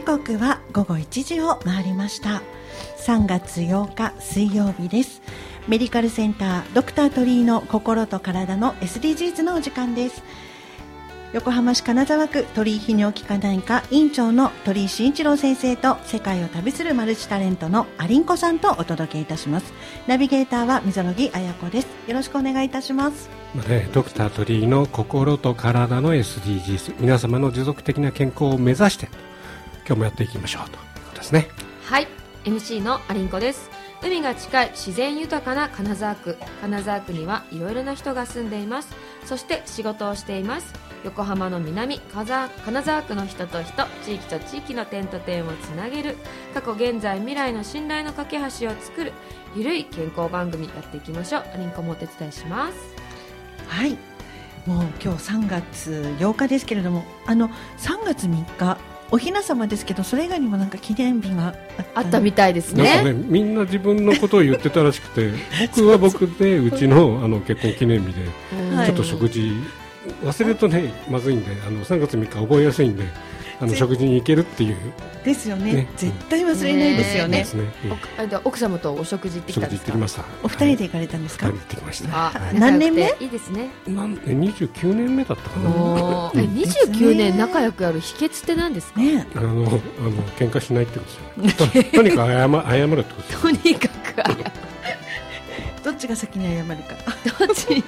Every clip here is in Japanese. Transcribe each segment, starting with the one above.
時刻は午後1時を回りました。3月8日水曜日です。メディカルセンタードクター鳥居の心と体の SDGs のお時間です。横浜市金沢区鳥居泌尿器科内科院長の鳥居慎一郎先生と世界を旅するマルチタレントのアリンコさんとお届けいたします。ナビゲーターは溝木彩子です。よろしくお願いいたします。ね、ドクター鳥居の心と体の SDGs 皆様の持続的な健康を目指して今日もやっていきましょうということですね。はい。MC のアリンコです。海が近い自然豊かな金沢区。金沢区にはいろいろな人が住んでいます。そして仕事をしています。横浜の南金沢区の人と人。地域と地域の点と点をつなげる。過去現在未来の信頼の架け橋を作る。ゆるい健康番組やっていきましょう。アリンコもお手伝いします。はい。もう今日3月8日ですけれどもあの3月3日おひな様ですけどそれ以外にもなんか記念日があったみたいですね。ねみんな自分のことを言ってたらしくて僕は僕でうちのあの結婚記念日でちょっと食事忘れるとねまずいんであの3月3日覚えやすいんであの食事に行けるっていう。ですよね、ね、絶対忘れないですよね、ね。奥様とお食事行ってきたんですか？お二人で行かれたんですか、はい、行ってきました、何年目？いいですね。なん29年目だったかな。え29年仲良くやる秘訣って何ですか、ね、あのあの喧嘩しないってことですよ。とにかく謝謝るってこととにかく どっちが先に謝るか。どっち？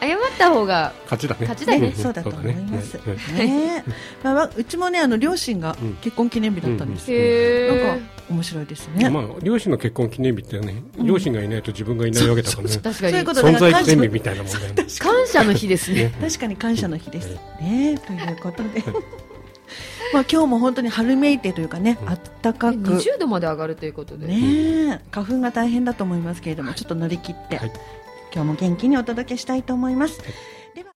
謝った方が勝ちだね。勝ちだね。そうだと思います。ね、まあうちもねあの両親が結婚記念日だったんですなんか面白いですね。まあ両親の結婚記念日ってね、両親がいないと自分がいないわけだからね。確かに存在記念日みたいなもんだよね。感謝の日ですね。確かに感謝の日ですね。ということで。まあ今日も本当に春めいてというかね、あったかく20度まで上がるということでね花粉が大変だと思いますけれどもちょっと乗り切って、今日も元気にお届けしたいと思います。では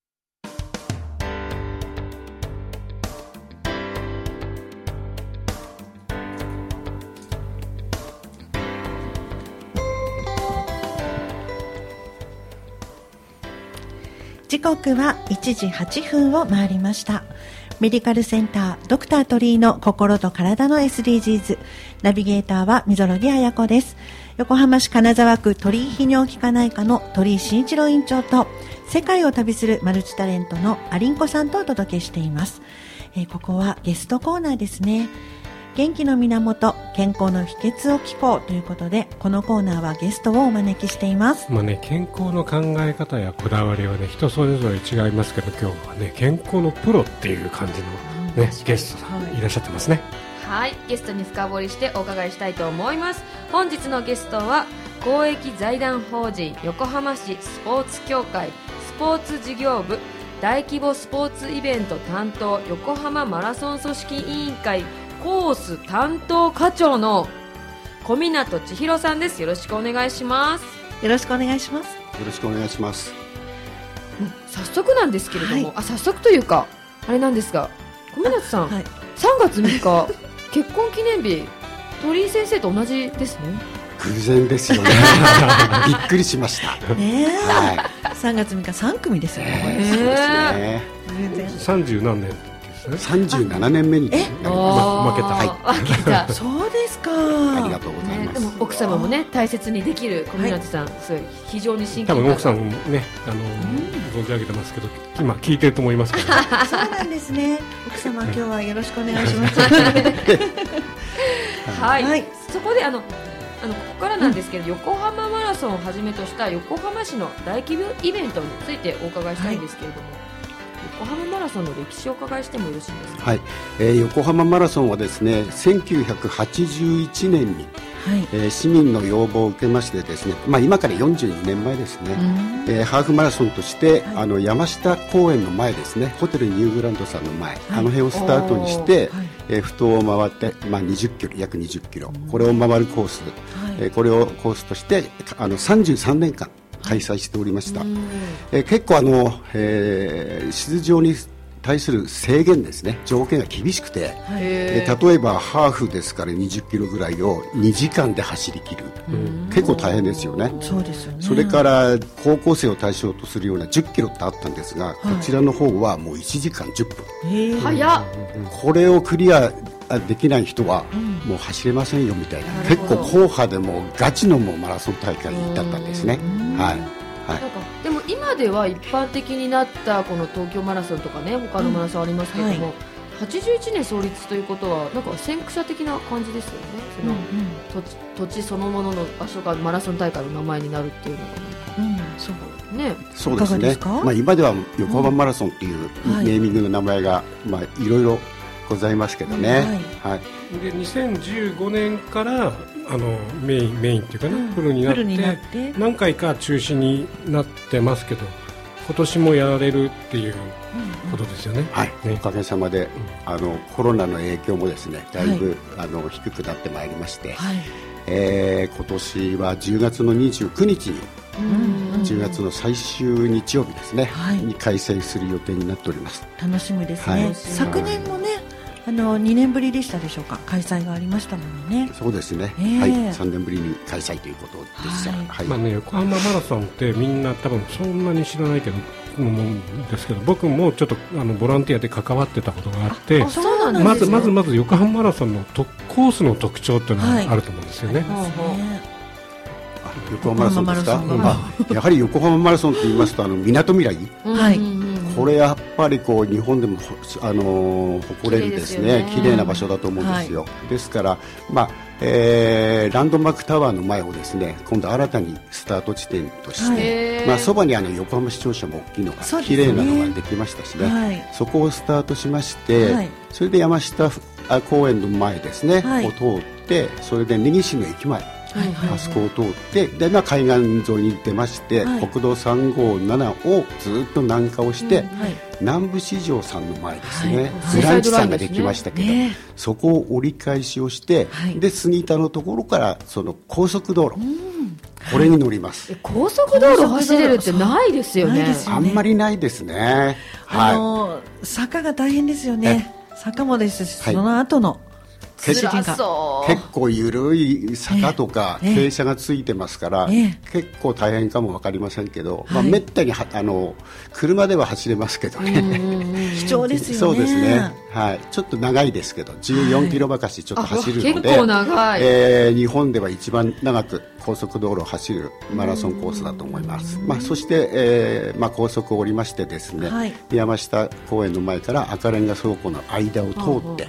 時刻は1時8分を回りました。メディカルセンタードクター鳥居の心と体の SDGs ナビゲーターは溝呂木彩子です。横浜市金沢区鳥居泌尿器科内科の鳥居慎一郎院長と世界を旅するマルチタレントのアリンコさんとお届けしています、えー、ここはゲストコーナーですね。元気の源健康の秘訣を聞こうということでこのコーナーはゲストをお招きしています。まあね健康の考え方やこだわりはね人それぞれ違いますけど今日はね健康のプロっていう感じのね、ゲストさんいらっしゃってますね。はいゲストに深掘りしてお伺いしたいと思います。本日のゲストは公益財団法人横浜市スポーツ協会スポーツ事業部大規模スポーツイベント担当横浜マラソン組織委員会コース担当課長の小湊千尋さんです。よろしくお願いします。よろしくお願いします。よろしくお願いします。早速なんですけれども、はい、あ早速というかあれなんですが小湊さん、はい、3月3日 結婚記念日鳥居先生と同じですね。偶然ですよね。びっくりしました。ねはい、3月3日3組ですよね、えー、そうですね。30何年三十七年目に負けた。はい。負けた。そうですか。ありがとうございます。でも奥様もね大切にできる小湊さん、すごい非常に。多分奥さんもねあの存じ上げてますけど今聞いてると思いますけど。そうなんですね。奥様今日はよろしくお願いします。はい。そこであの。あのここからなんですけど、横浜マラソンをはじめとした横浜市の大規模イベントについてお伺いしたいんですけれども、横浜マラソンの歴史をお伺いしてもよろしいですか、はいえー、横浜マラソンはですね1981年に、はい、えー、市民の要望を受けましてですね、まあ、今から42年前ですね、えー、ハーフマラソンとして、はい、あの山下公園の前ですね。ホテルニューグランドさんの前、はい、あの辺をスタートにして、はい、えー、不当を回って、まあ、20キロ約20キロ。これを回るコース、はい、えー、これをコースとしてあの33年間開催しておりました、えー、結構あの、えー、出場に対する制限ですね。条件が厳しくて、えー、例えばハーフですから20キロぐらいを2時間で走りきる。結構大変ですよね。そうですよね。それから高校生を対象とするような10キロってあったんですが、はい、こちらの方はもう1時間10分。早っ。これをクリアできない人はもう走れませんよみたいな、うん、結構硬派でもガチのもマラソン大会だったんですね。はい。はい、なんかでも今では一般的になったこの東京マラソンとかね他のマラソンありますけども、うんはい。81年創立ということはなんか先駆者的な感じですよね。その、うんうん、土地土地そのものの場所がマラソン大会の名前になるっていうのがうん、そう。ね。そうですね。まあ、今では横浜マラソンっていうネーミングの名前が、まあ、いろいろございますけどね、はい、はい、で2015年からあのメインメインっていうかね、うん、フルになって何回か中止になってますけど今年もやられるっていうことですよね。はい、ね、おかげさまで、あのコロナの影響もですね、だいぶ、はい、あの低くなってまいりまして、はい、えー、今年は10月の29日に。10月の最終日曜日ですね、はい、に開催する予定になっております。楽しみですね、はい、昨年もねあの2年ぶりでしたでしょうか？開催がありましたもんね。そうですね、えー、はい。3年ぶりに開催ということでした、はい、はい、まあね横浜マラソンってみんな多分そんなに知らないけど思うんですけど僕もちょっとあのボランティアで関わってたことがあってまずまずまず横浜マラソンのコースの特徴っていうのがあると思うんですよね。横浜マラソンですか、まあ、やはり横浜マラソンと言いますとあの港未来、はい、これやっぱりこう日本でもあの誇れるですね。綺麗な場所だと思うんですよ、はい、ですからまあえー、ランドマークタワーの前をですね今度新たにスタート地点として、はい、まあ、そばにあの横浜市庁舎も大きいのが、ね、綺麗なのができましたしね、はい、そこをスタートしまして、はい、それで山下公園の前ですね、を通ってそれで根岸の駅前あそこを通ってで、まあ、海岸沿いに出まして、はい、国道357をずっと南下をして、うんはい、南部市場さんの前ですね、ブランチさんができましたけど、ね、そこを折り返しをして、で杉田のところからその高速道路、これに乗ります。高速道路走れるってないですよね。あんまりないですね。はい。あの坂が大変ですよね。坂もですし、その後の結構緩い坂とか傾斜がついてますから、結構大変かも分かりませんけど、まあ、めったにあの車では走れますけどね。貴重ですよね。そうですね、はい、ちょっと長いですけど14キロばかしちょっと走るので、結構長い、えー、日本では一番長く高速道路を走るマラソンコースだと思います、まあ、そして、えーまあ、高速を降りましてですね、はい、山下公園の前から赤レンガ倉庫の間を通って、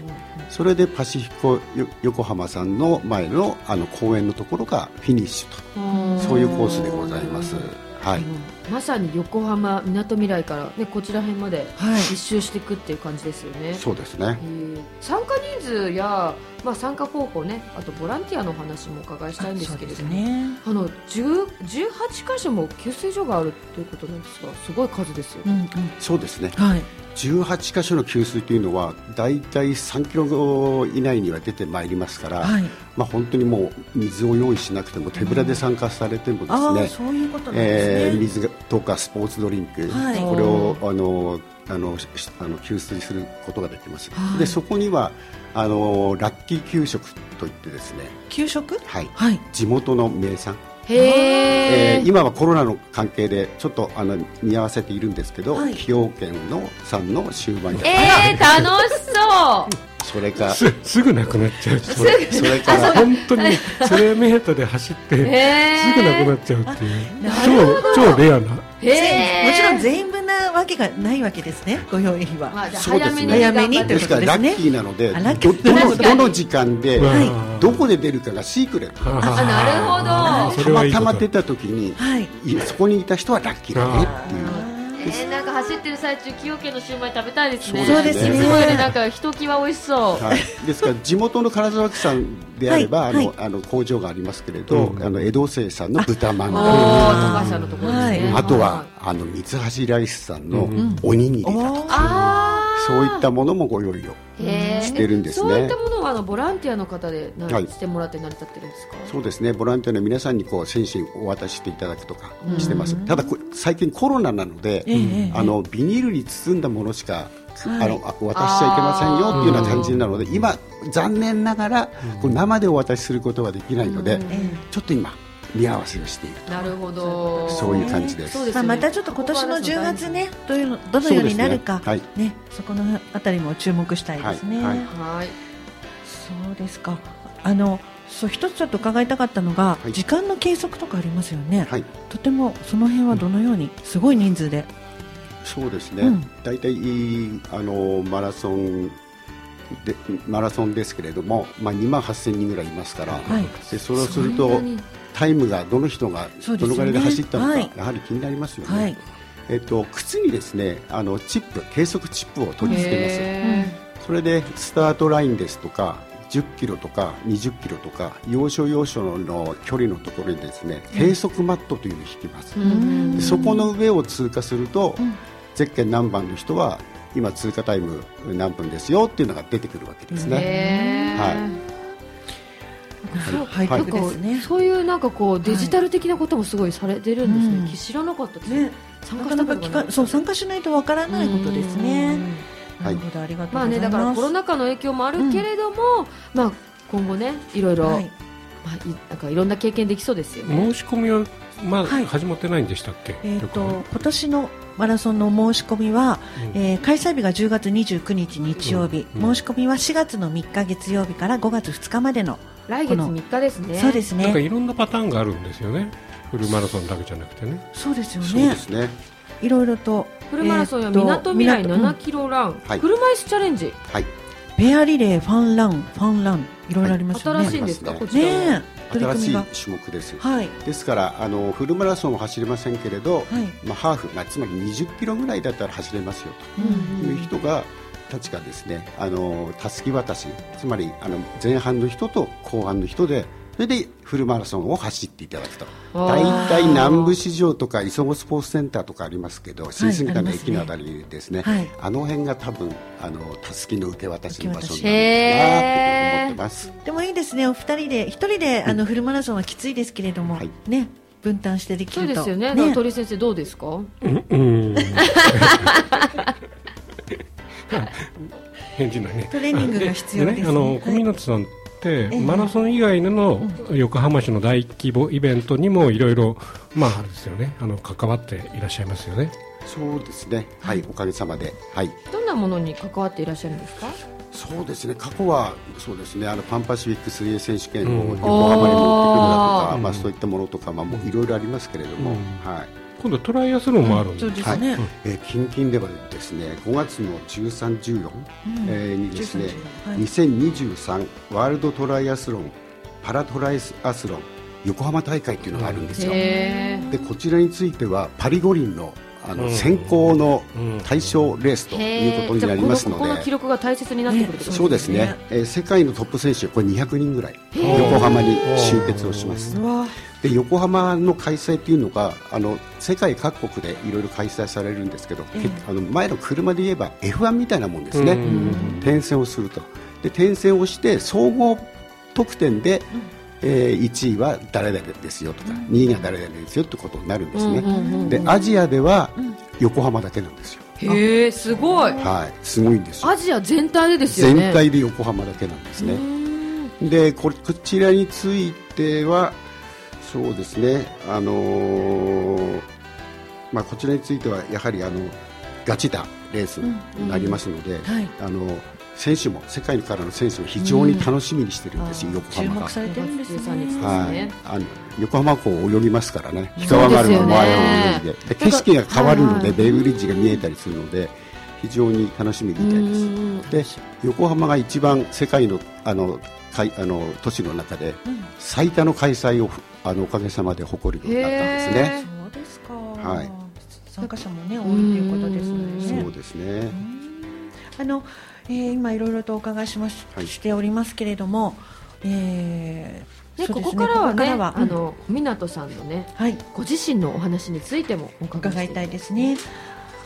それでパシフィコ横浜さんの前のあの公園のところがフィニッシュとそういうコースでございます。はい、まさに横浜みなとみらいから、ね、こちら辺まで一周していくっていう感じですよね。はい、そうですね。参加人数や、まあ、参加方法ねあとボランティアの話もお伺いしたいんですけれども、ね、あの18箇所も給水所があるということなんですがすごい数ですよ。ね。うんうん、そうですね、はい。18箇所の給水というのは大体3キロ以内には出てまいりますから、はい、まあ、本当にもう水を用意しなくても手ぶらで参加されてもですね、え水とかスポーツドリンク、はい、これをあのあのあの給水することができます、はい、でそこにはあのラッキー給食といってですね。給食？はい、はい、地元の名産。へえー、今はコロナの関係でちょっとあの見合わせているんですけど、はい、崎陽軒のさんの終盤えー、楽しそう。それかすすぐなくなっちゃう。それそれから本当に それメートで走って、すぐなくなっちゃうっていう。超超レアな、えー、もちろん全員分なわけがないわけですねご用意は、まあ、そうですね。早めにですからラッキーなのでどどのどの時間で、どこで出るかがシークレット。なるほど。たまたま出た時に、はい、そこにいた人はラッキーだねっていうえー、なんか走ってる最中崎陽軒のシューマイ食べたいですね。そうですね。すごいなんかひときわ美味しそう、はい、ですから地元の金沢区さんであれば、はい、あの、あの工場がありますけれど、うん、あの江戸生産の豚まん。とあとはあの三橋ライスさんのおにぎりだとか、そういったものもご用意をしてるんですね。そういったものはあのボランティアの方でな、はい、してもらって成り立ってるんですか？そうですね。ボランティアの皆さんにこう選手お渡ししていただくとかしてます。ただ最近コロナなので、あのビニールに包んだものしかあの渡しちゃいけませんよっていうような感じなので、今残念ながら、こう生でお渡しすることはできないので、ちょっと今見合わせをしているなるほど。そういう感じです。まあ、またちょっと今年の10月ねどういうのどのようになるかね、ね。はい、そこのあたりも注目したいですね。はい、はい。そうですか。あのそう一つちょっと伺いたかったのが、はい、時間の計測とかありますよね、はい、とてもその辺はどのように、すごい人数で。そうですね、大、う、体、ん、あのマラソンでマラソンですけれども、まあ、2万8000人ぐらいいますから、はい、でそれをするとタイムがどの人がどのぐらいで走ったのか、ね。はい、やはり気になりますよね、はい、えっと、靴にですねあのチップ計測チップを取り付けます。それでスタートラインですとか10キロとか20キロとか要所要所の距離のところにですね計測マットというのを引きます、そこの上を通過すると、ゼッケン何番の人は今通過タイム何分ですよっていうのが出てくるわけですね。はい。そうはい、なんか、ね、そういうなんかこうデジタル的なこともすごいされてるんですね。はい、知らなかったです。ね。参加したことなそう参加しないとわからないことですね。なるほど、ありがとうまあねだからコロナ禍の影響もあるけれども、うん、まあ今後ねいろいろ、はい、まあなんかいろんな経験できそうですよね。申し込みはまあ、はい、始まってないんでしたっけ？えっ、ー、と今年のマラソンの申し込みは、うん、えー、開催日が10月29日日曜日、うん。うん、申し込みは4月の3日月曜日から5月2日までの来月3日ですね。そうですね。なんかいろんなパターンがあるんですよね。フルマラソンだけじゃなくてね。そうですよね。そうですね。いろいろとフルマラソンやみなとみらい7キロラン、うんはい、車椅子チャレンジ、はい、ペアリレーファンランファンランい。ろいろありますよね、はい、新しいんですか、ね、こちらね新しい種目です、はい、ですからあのフルマラソンは走れませんけれど、はい、まあ、ハーフ、まあ、つまり20キロぐらいだったら走れますよ。という人が、たちがですねあのたすき渡しつまりあの前半の人と後半の人でそれでフルマラソンを走っていただくと。大体南部市場とか磯子スポーツセンターとかありますけど新杉田の駅のあたりですね、はい、あの辺が多分あのたすきの受け渡しの場所になるなと思ってます。でもいいですね。お二人で一人であの、フルマラソンはきついですけれども、はい、ね分担してできると。そうですよね。ね。鳥先生どうですか、うん 返事ないね。トレーニングが必要です、ね、ねあの小湊さんって、マラソン以外での横浜市の大規模イベントにもいろいろまあですよね。あの関わっていらっしゃいますよね。そうですね。はいおかげさまで。はい。どんなものに関わっていらっしゃるんですか？そうですね。過去はそうですね。あのパンパシフィック水泳選手権を横浜に持ってくるだとか、うん、まあそういったものとかまあもういろいろありますけれども、うん、はい。今度トライアスロンもあるんで。す、ね、はい、えー、近々ではですね5月の13、14、うん、えー、にですね、はい、2023ワールドトライアスロンパラトライアスロン横浜大会っていうのがあるんですよ。でこちらについてはパリ五輪のあの選考の対象レースということになりますので、この記録が大切になってくるそうですね、えー、世界のトップ選手これ200人ぐらい。横浜に集結をしますで横浜の開催というのがあの世界各国でいろいろ開催されるんですけど、あの前の車で言えば F1 みたいなもんですね。転戦をすると。で転戦をして総合得点で、えー、1位は誰々ですよとか、うん、2位が誰々ですよってことになるんですね、でアジアでは横浜だけなんですよ。へえすごい。はいすごいんですアジア全体でですよね。全体で横浜だけなんですね。でここちらについてはそうですねあのー、まあこちらについてはやはりあのガチだレースになりますので、うんうん。はい、あの選手も世界からの選手も非常に楽しみにしてるんですよ、うん、横浜が。注目されてるんですね。はい、あの横浜港を泳ぎますからね、氷川丸の前を泳いで、で景色が変わるので、ベイブリッジが見えたりするので、非常に楽しみみたいです。で、横浜が一番世界のあのかいあの都市の中で、最多の開催をあのおかげさまで誇るようになったんですね。そうですか。はい。参加者もね多いということですね。そうですね。あの。えー、今いろいろとお伺いしましはい、しておりますけれども、えーね、ここからはね、はあの湊さんのね、はい、ご自身のお話についても伺いたいですね。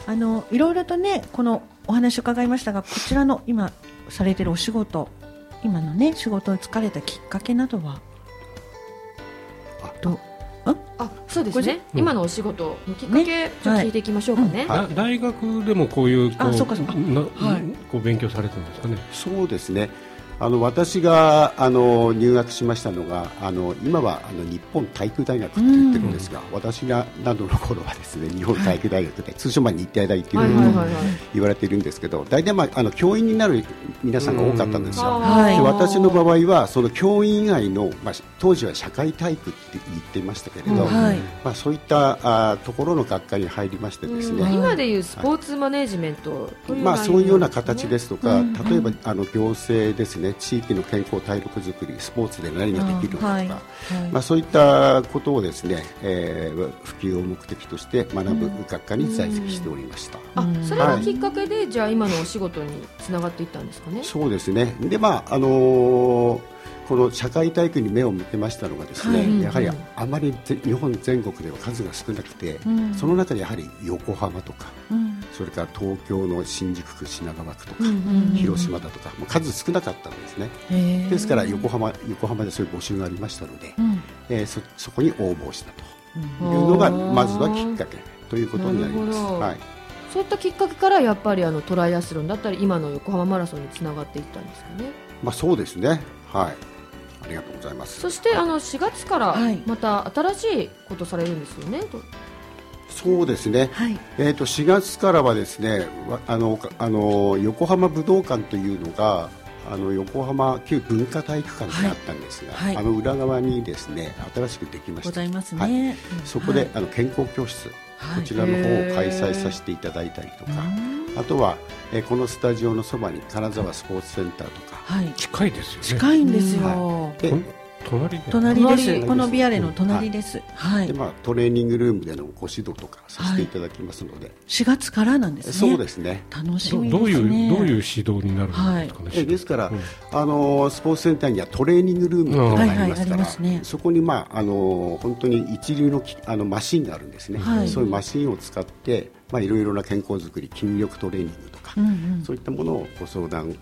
あのいろいろとねこのお話を伺いましたが、こちらの今されているお仕事、今のね仕事を疲れたきっかけなどは？どあそうですね、うん、今のお仕事のきっかけ、ね、ちょっと聞いていきましょうかね、はい、大学でもこういうこうあそうかそうか、はい、こう勉強されてるんですかね。そうですねあの私があの入学しましたのがあの今はあの日本体育大学って言ってるんですが、うん、私がなどの頃はですね日本体育大学で、はい、通称まあ日体大っていうふうに言われているんですけど大体、まあ、あの教員になる皆さんが多かったんですよ、はい、で私の場合はその教員以外の、まあ、当時は社会体育って言っていましたけれど、うん。はい、まあ、そういったあところの学科に入りましてですね、今でいうスポーツマネジメント、まあ、そういうような形ですとか、例えばあの行政ですね地域の健康体力づくりスポーツで何ができるのかとか、はいはい、まあ、そういったことをですね、えー、普及を目的として学ぶ学科に在籍しておりました、あそれがきっかけで、じゃあ今のお仕事につながっていったんですかね？そうですね。でまああのーこの社会体育に目を向けましたのがですね、はい、やはりあまり日本全国では数が少なくて、うん、その中でやはり横浜とか、うん、それから東京の新宿区品川区とか、うん、広島だとかもう数少なかったんですね。ですから横浜横浜でそういう募集がありましたので、うん、えー、そそこに応募したというのがまずはきっかけということになります。はい。そういったきっかけからやっぱりあのトライアスロンだったり今の横浜マラソンにつながっていったんですかね。まあそうですね。はい。ありがとうございます。そしてあの4月からまた新しいことされるんですよね、はい、そうですね、はい、えーと、4月からはですねあのあの横浜武道館というのがあの横浜旧文化体育館があったんですが、はい、あの裏側にですね新しくできました、ね、そこで、あの健康教室、こちらの方を開催させていただいたりとかあとは、えー、このスタジオのそばに金沢スポーツセンターとか、はい、近いですよね。近いんですよ、はい、で隣隣です。このビアレの隣です、はい、でまあトレーニングルームでのご指導とかさせていただきますので、はい、4月からなんですね。そうですね。楽しみですね。どういうどういう指導になるんですかね、はい、ですから、うん、あのスポーツセンターにはトレーニングルームがありますから、はいね、そこにまああの本当に一流のあのマシンがあるんですね、はい、そういうマシンを使ってまあいろいろな健康づくり筋力トレーニングとか、うんうん、そういったものをご相談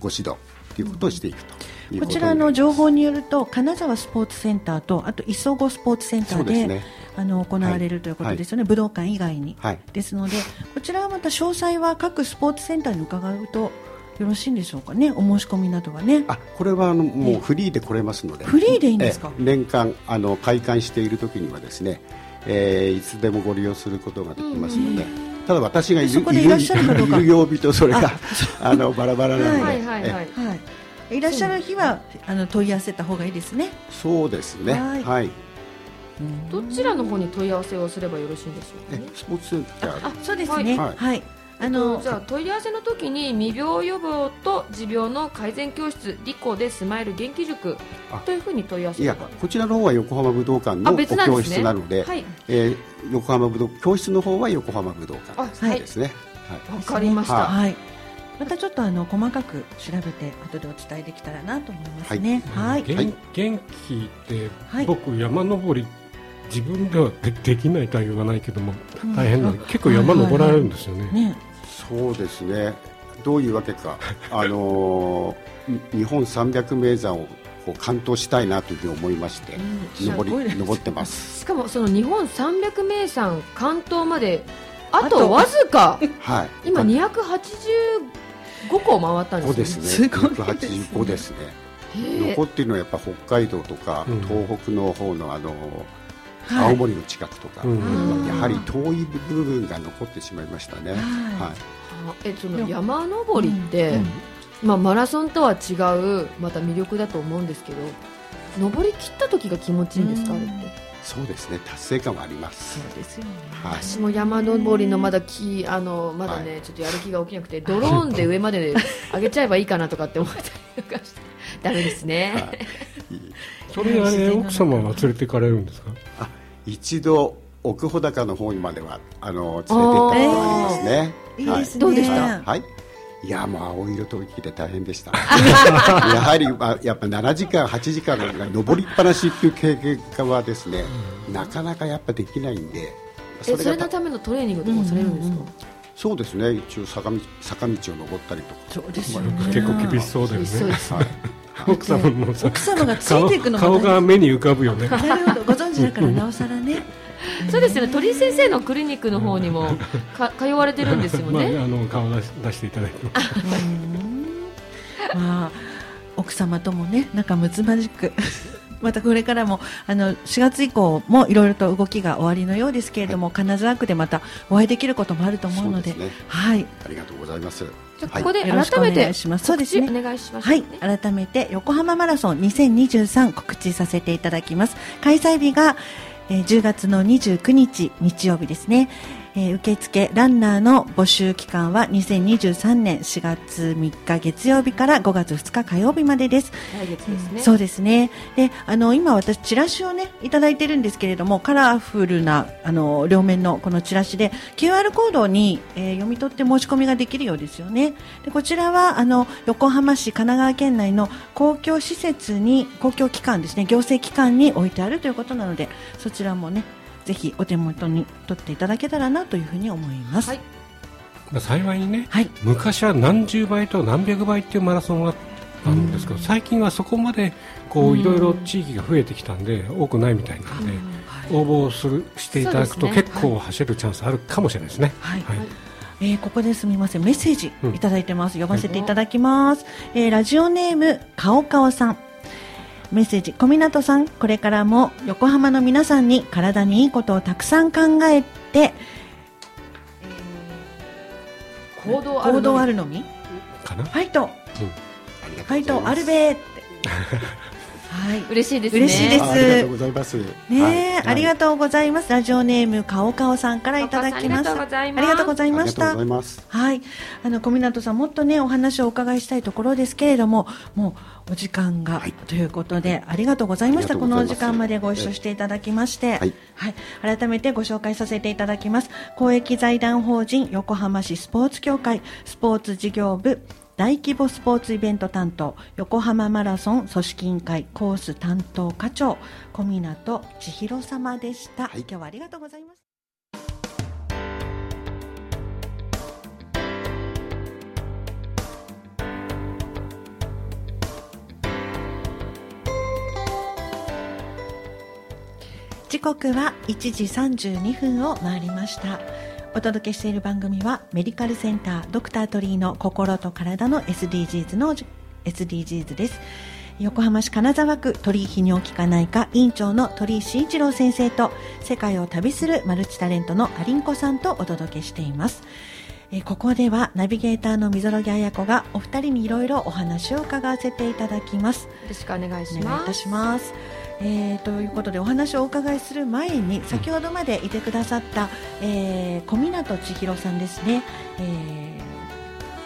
ご指導ということをしていくと。こちらの情報によると金沢スポーツセンターとあと磯子スポーツセンターで、ね、あの行われるということですよね、はい、武道館以外に、はい、ですのでこちらはまた詳細は各スポーツセンターに伺うとよろしいんでしょうかね。お申し込みなどはね。あこれはあのもうフリーで来れますので。フリーでいいんですか？年間あの開館している時にはですね、えー、いつでもご利用することができますので、ただ私がいるいる曜日とそれがあのバラバラなので、はいはいはい、らっしゃる日はあの問い合わせた方がいいですね。そうですね。はい。はい、どちらの方に問い合わせをすればよろしいんでしょうか、ね、スポーツセンター。あ、そうですね。はい。はいあのじゃあ問い合わせの時に未病予防と持病の改善教室リコでスマイル元気塾というふうに問い合わせいやこちらの方は横浜武道館の教室なので、ねはい、えー、横浜武道教室の方は横浜武道館ですね。はい、わ、かりました。はい。またちょっとあの細かく調べて後でお伝えできたらなと思いますね。はい。はい、元気って僕、山登り自分ではでできない対応がないけども大変な、うん、結構山登られるんですよね。はいはいはい、ねそうですね。どういうわけか あのー、日本300名山をこう完登したいなというふうに思いまして、うん、登り登ってます。しかもその日本300名山関東まであとわずか、はい、今280 5個回ったんですね。すね。185ですね。残っているのはやっぱ北海道とか、うん、東北の方のあの、はい、青森の近くとか、うん、やはり遠い部分が残ってしまいましたね。はい。はい、えその山登りって、うん、まあマラソンとは違うまた魅力だと思うんですけど、登り切った時が気持ちいいんですか、あれって？そうですね達成感はあります。そうですよね、はい、私も山登りのまだきあのまだね、はい、ちょっとやる気が起きなくてドローンで上まで上げちゃえばいいかなとかって思ったりとかして ダメですね、はい、それあれ奥様は連れて行かれるんですか？あ一度奥穂高の方にまではあの連れて行ったことありますね、えー、い。いですね、どうでしたはい。いやもう青色ときで大変でした。やはり、まあ、やっぱ7時間8時間が登りっぱなしっていう経験はですね、なかなかやっぱできないんでそれそれのためのトレーニングとかされるんですか、うん。うんうん、そうですね。一応坂道坂道を登ったりとか。そうですね、まあ、結構厳しそうだよね、はい、奥様も奥様がついていくの顔が目に浮かぶよね。なるほどご存知だからなおさらね。そうですよね鳥居先生のクリニックの方にもか通われてるんですよね、まあ、あの顔出し出していただいてまあお奥様ともね仲睦まじく。またこれからもあの4月以降もいろいろと動きが終わりのようですけれども、はい、金沢区でまたお会いできることもあると思うので、ね、はい。ありがとうございますじゃここで改めて、はい、そうですね。お願いします、ね、はい。改めて横浜マラソン2023告知させていただきます。開催日が、えー、10月の29日日曜日ですねえー、受付ランナーの募集期間は2023年4月3日月曜日から5月2日火曜日までです。来月ですね。そうですね。で、あの今私チラシをねいただいてるんですけれども、カラフルなあの両面のこのチラシで QR コードに、えー、読み取って申し込みができるようですよね。でこちらはあの横浜市神奈川県内の公共施設に公共機関ですね行政機関に置いてあるということなのでそちらもねぜひお手元に取っていただけたらなというふうに思います。はい。幸いにね、はい、昔は何十倍と何百倍っていうマラソンがあるんですけど、最近はそこまでこういろいろ地域が増えてきたんで、多くないみたいなので、応募するしていただくと、結構走るチャンスあるかもしれないですね。はい、はい。えー、ここですみません。メッセージいただいてます、うん、読ませていただきます、えー、ラジオネームかおかおさんメッセージ小湊さん。これからも横浜の皆さんに体にいいことをたくさん考えて、えー、行動行動あるのみ？かな？ファイト、うん、ファイトアルベーって はい、嬉しいですね。嬉しいです。ありがとうございます。ね、はい、ありがとうございます。ラジオネームかおかおさんからいただきました。ありがとうございました。はい、あの小湊さんもっとねお話をお伺いしたいところですけれども、もうお時間が、はい、ということでありがとうございました。このお時間までご一緒していただきまして、はい、はい、改めてご紹介させていただきます。公益財団法人横浜市スポーツ協会スポーツ事業部大規模スポーツイベント担当横浜マラソン組織委員会コース担当課長小湊千尋様でした、はい、今日はありがとうございます。時刻は1時32分を回りましたお届けしている番組はメディカルセンタードクタートリーの心と体の SDGs の SDGs です。横浜市金沢区鳥居泌尿器科内科院長の鳥居慎一郎先生と世界を旅するマルチタレントのアリンコさんとお届けしています。えここではナビゲーターの溝呂木彩子がお二人にいろいろお話を伺わせていただきます。よろしくお願いします。お願いいたしますえー、ということでお話をお伺いする前に先ほどまでいてくださった、えー、小湊千尋さんですね、え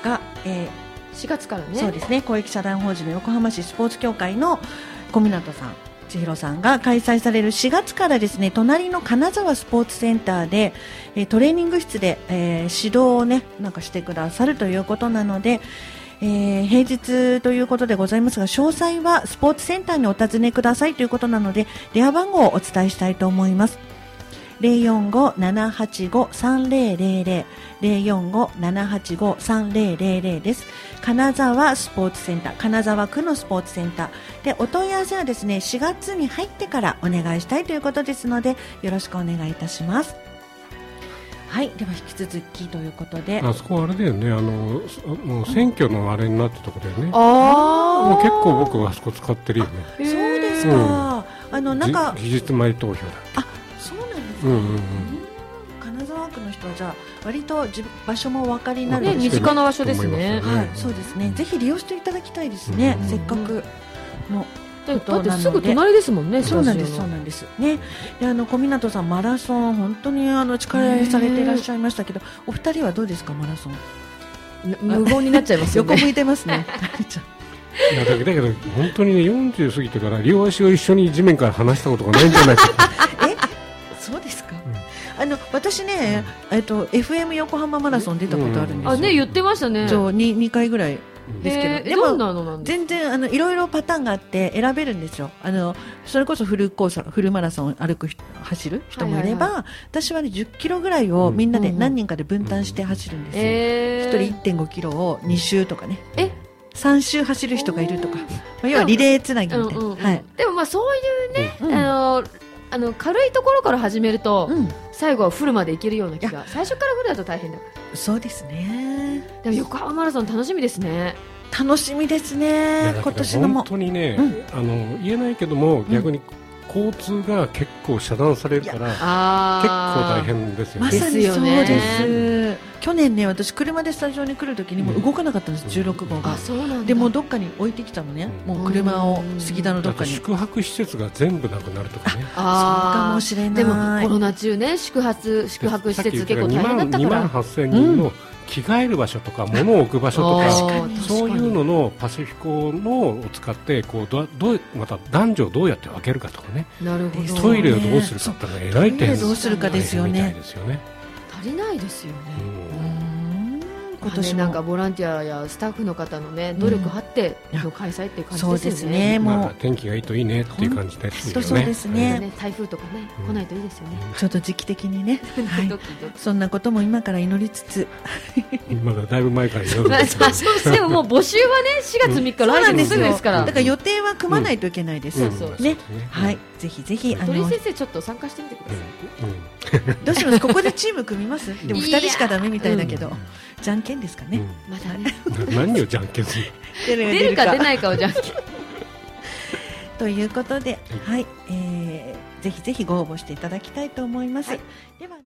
ー、が、えー、4月からね。そうですね。公益社団法人の横浜市スポーツ協会の小湊さん千尋さんが開催される4月からですね隣の金沢スポーツセンターで、えー、トレーニング室で、えー、指導をねなんかしてくださるということなので、えー、平日ということでございますが詳細はスポーツセンターにお尋ねくださいということなので電話番号をお伝えしたいと思います。045-785-3000 045-785-3000です。金沢スポーツセンター金沢区のスポーツセンター。でお問い合わせはですね4月に入ってからお願いしたいということですのでよろしくお願いいたします。はいでは引き続きということで。あそこあれだよね。あのもう選挙のあれになってたとこだよね。ああもう結構僕はあそこ使ってるよね。そうですか、うん、あのなんか。期日前投票だ。あそうなんですか、うんうんうん。金沢区の人はじゃあ割と場所もお分かりになる、ね、身近な場所ですね。はい、そうですね。ぜひ利用していただきたいですね。せっかくのだってすぐ隣ですもんね。そうなんです、そうなんです。ね、であの小湊さんマラソン本当にあの力されていらっしゃいましたけど、お二人はどうですかマラソン？無言になっちゃいます、ね、横向いてますね。いやだけど本当にね40過ぎてから両足を一緒に地面から離したことがないんじゃないか。え、そうですか。うん、あの私ね、えっと FM 横浜マラソン出たことあるんですよ。あね言ってましたね。そう二二回ぐらい。ですけど、でも全然あのいろいろパターンがあって選べるんですよ。あのそれこそフルコースフルマラソン歩く走る人もいれば、はいはいはい、私はね10キロぐらいをみんなで何人かで分担して走るんですよ。一、うん、人1.5キロを2周とかね。え？3周走る人がいるとか、まあ、要はリレーつなぎみたいな、うんうんうん、はい、でもまあそういうね、うん、あのあの軽いところから始めると、うん、最後はフルまでいけるような気が。最初からフルだと大変だから。そうですねでも横浜マラソン楽しみですね楽しみですね今年のも本当にね、うん、あの言えないけども逆に交通が結構遮断されるから、結構大変ですよね。まさにそうです。去年ね、私車でスタジオに来るときにも動かなかったんです、うん、16号が。でもどっかに置いてきたのね、もう車を杉田のどっかに。宿泊施設が全部なくなるとかね。あそうかもしれない。でもコロナ中ね、宿泊宿泊施設結構大変だったから。2万8000人の、着替える場所とか物を置く場所とかそういうののパシフィコのを使ってこうどどうまた男女をどうやって分けるかとかね。なるほどトイレをどうするかってのは偉い点どうするかですよね。足りないですよね、うん今年なんかボランティアやスタッフの方のね努力あっての開催っていう感じですよね。もう天気がいいといいねっていう感じですよね。そうですね。台風とかね来ないといいですよね。ちょっと時期的にね。はい。そんなことも今から祈りつつ。まだだいぶ前から祈る。でももう募集はね4月3日来月すぐですから。だから予定は組まないといけないです。ね。はい。ぜひぜひあの。鳥先生ちょっと参加してみてください。どうします？ここでチーム組みます？でも2人しかダメみたいだけど。じゃんけんですかね？まだね。何をじゃんけんする？出るか出ないかをじゃんけん。ということで、はい、えー、ぜひぜひご応募していただきたいと思います。はい、では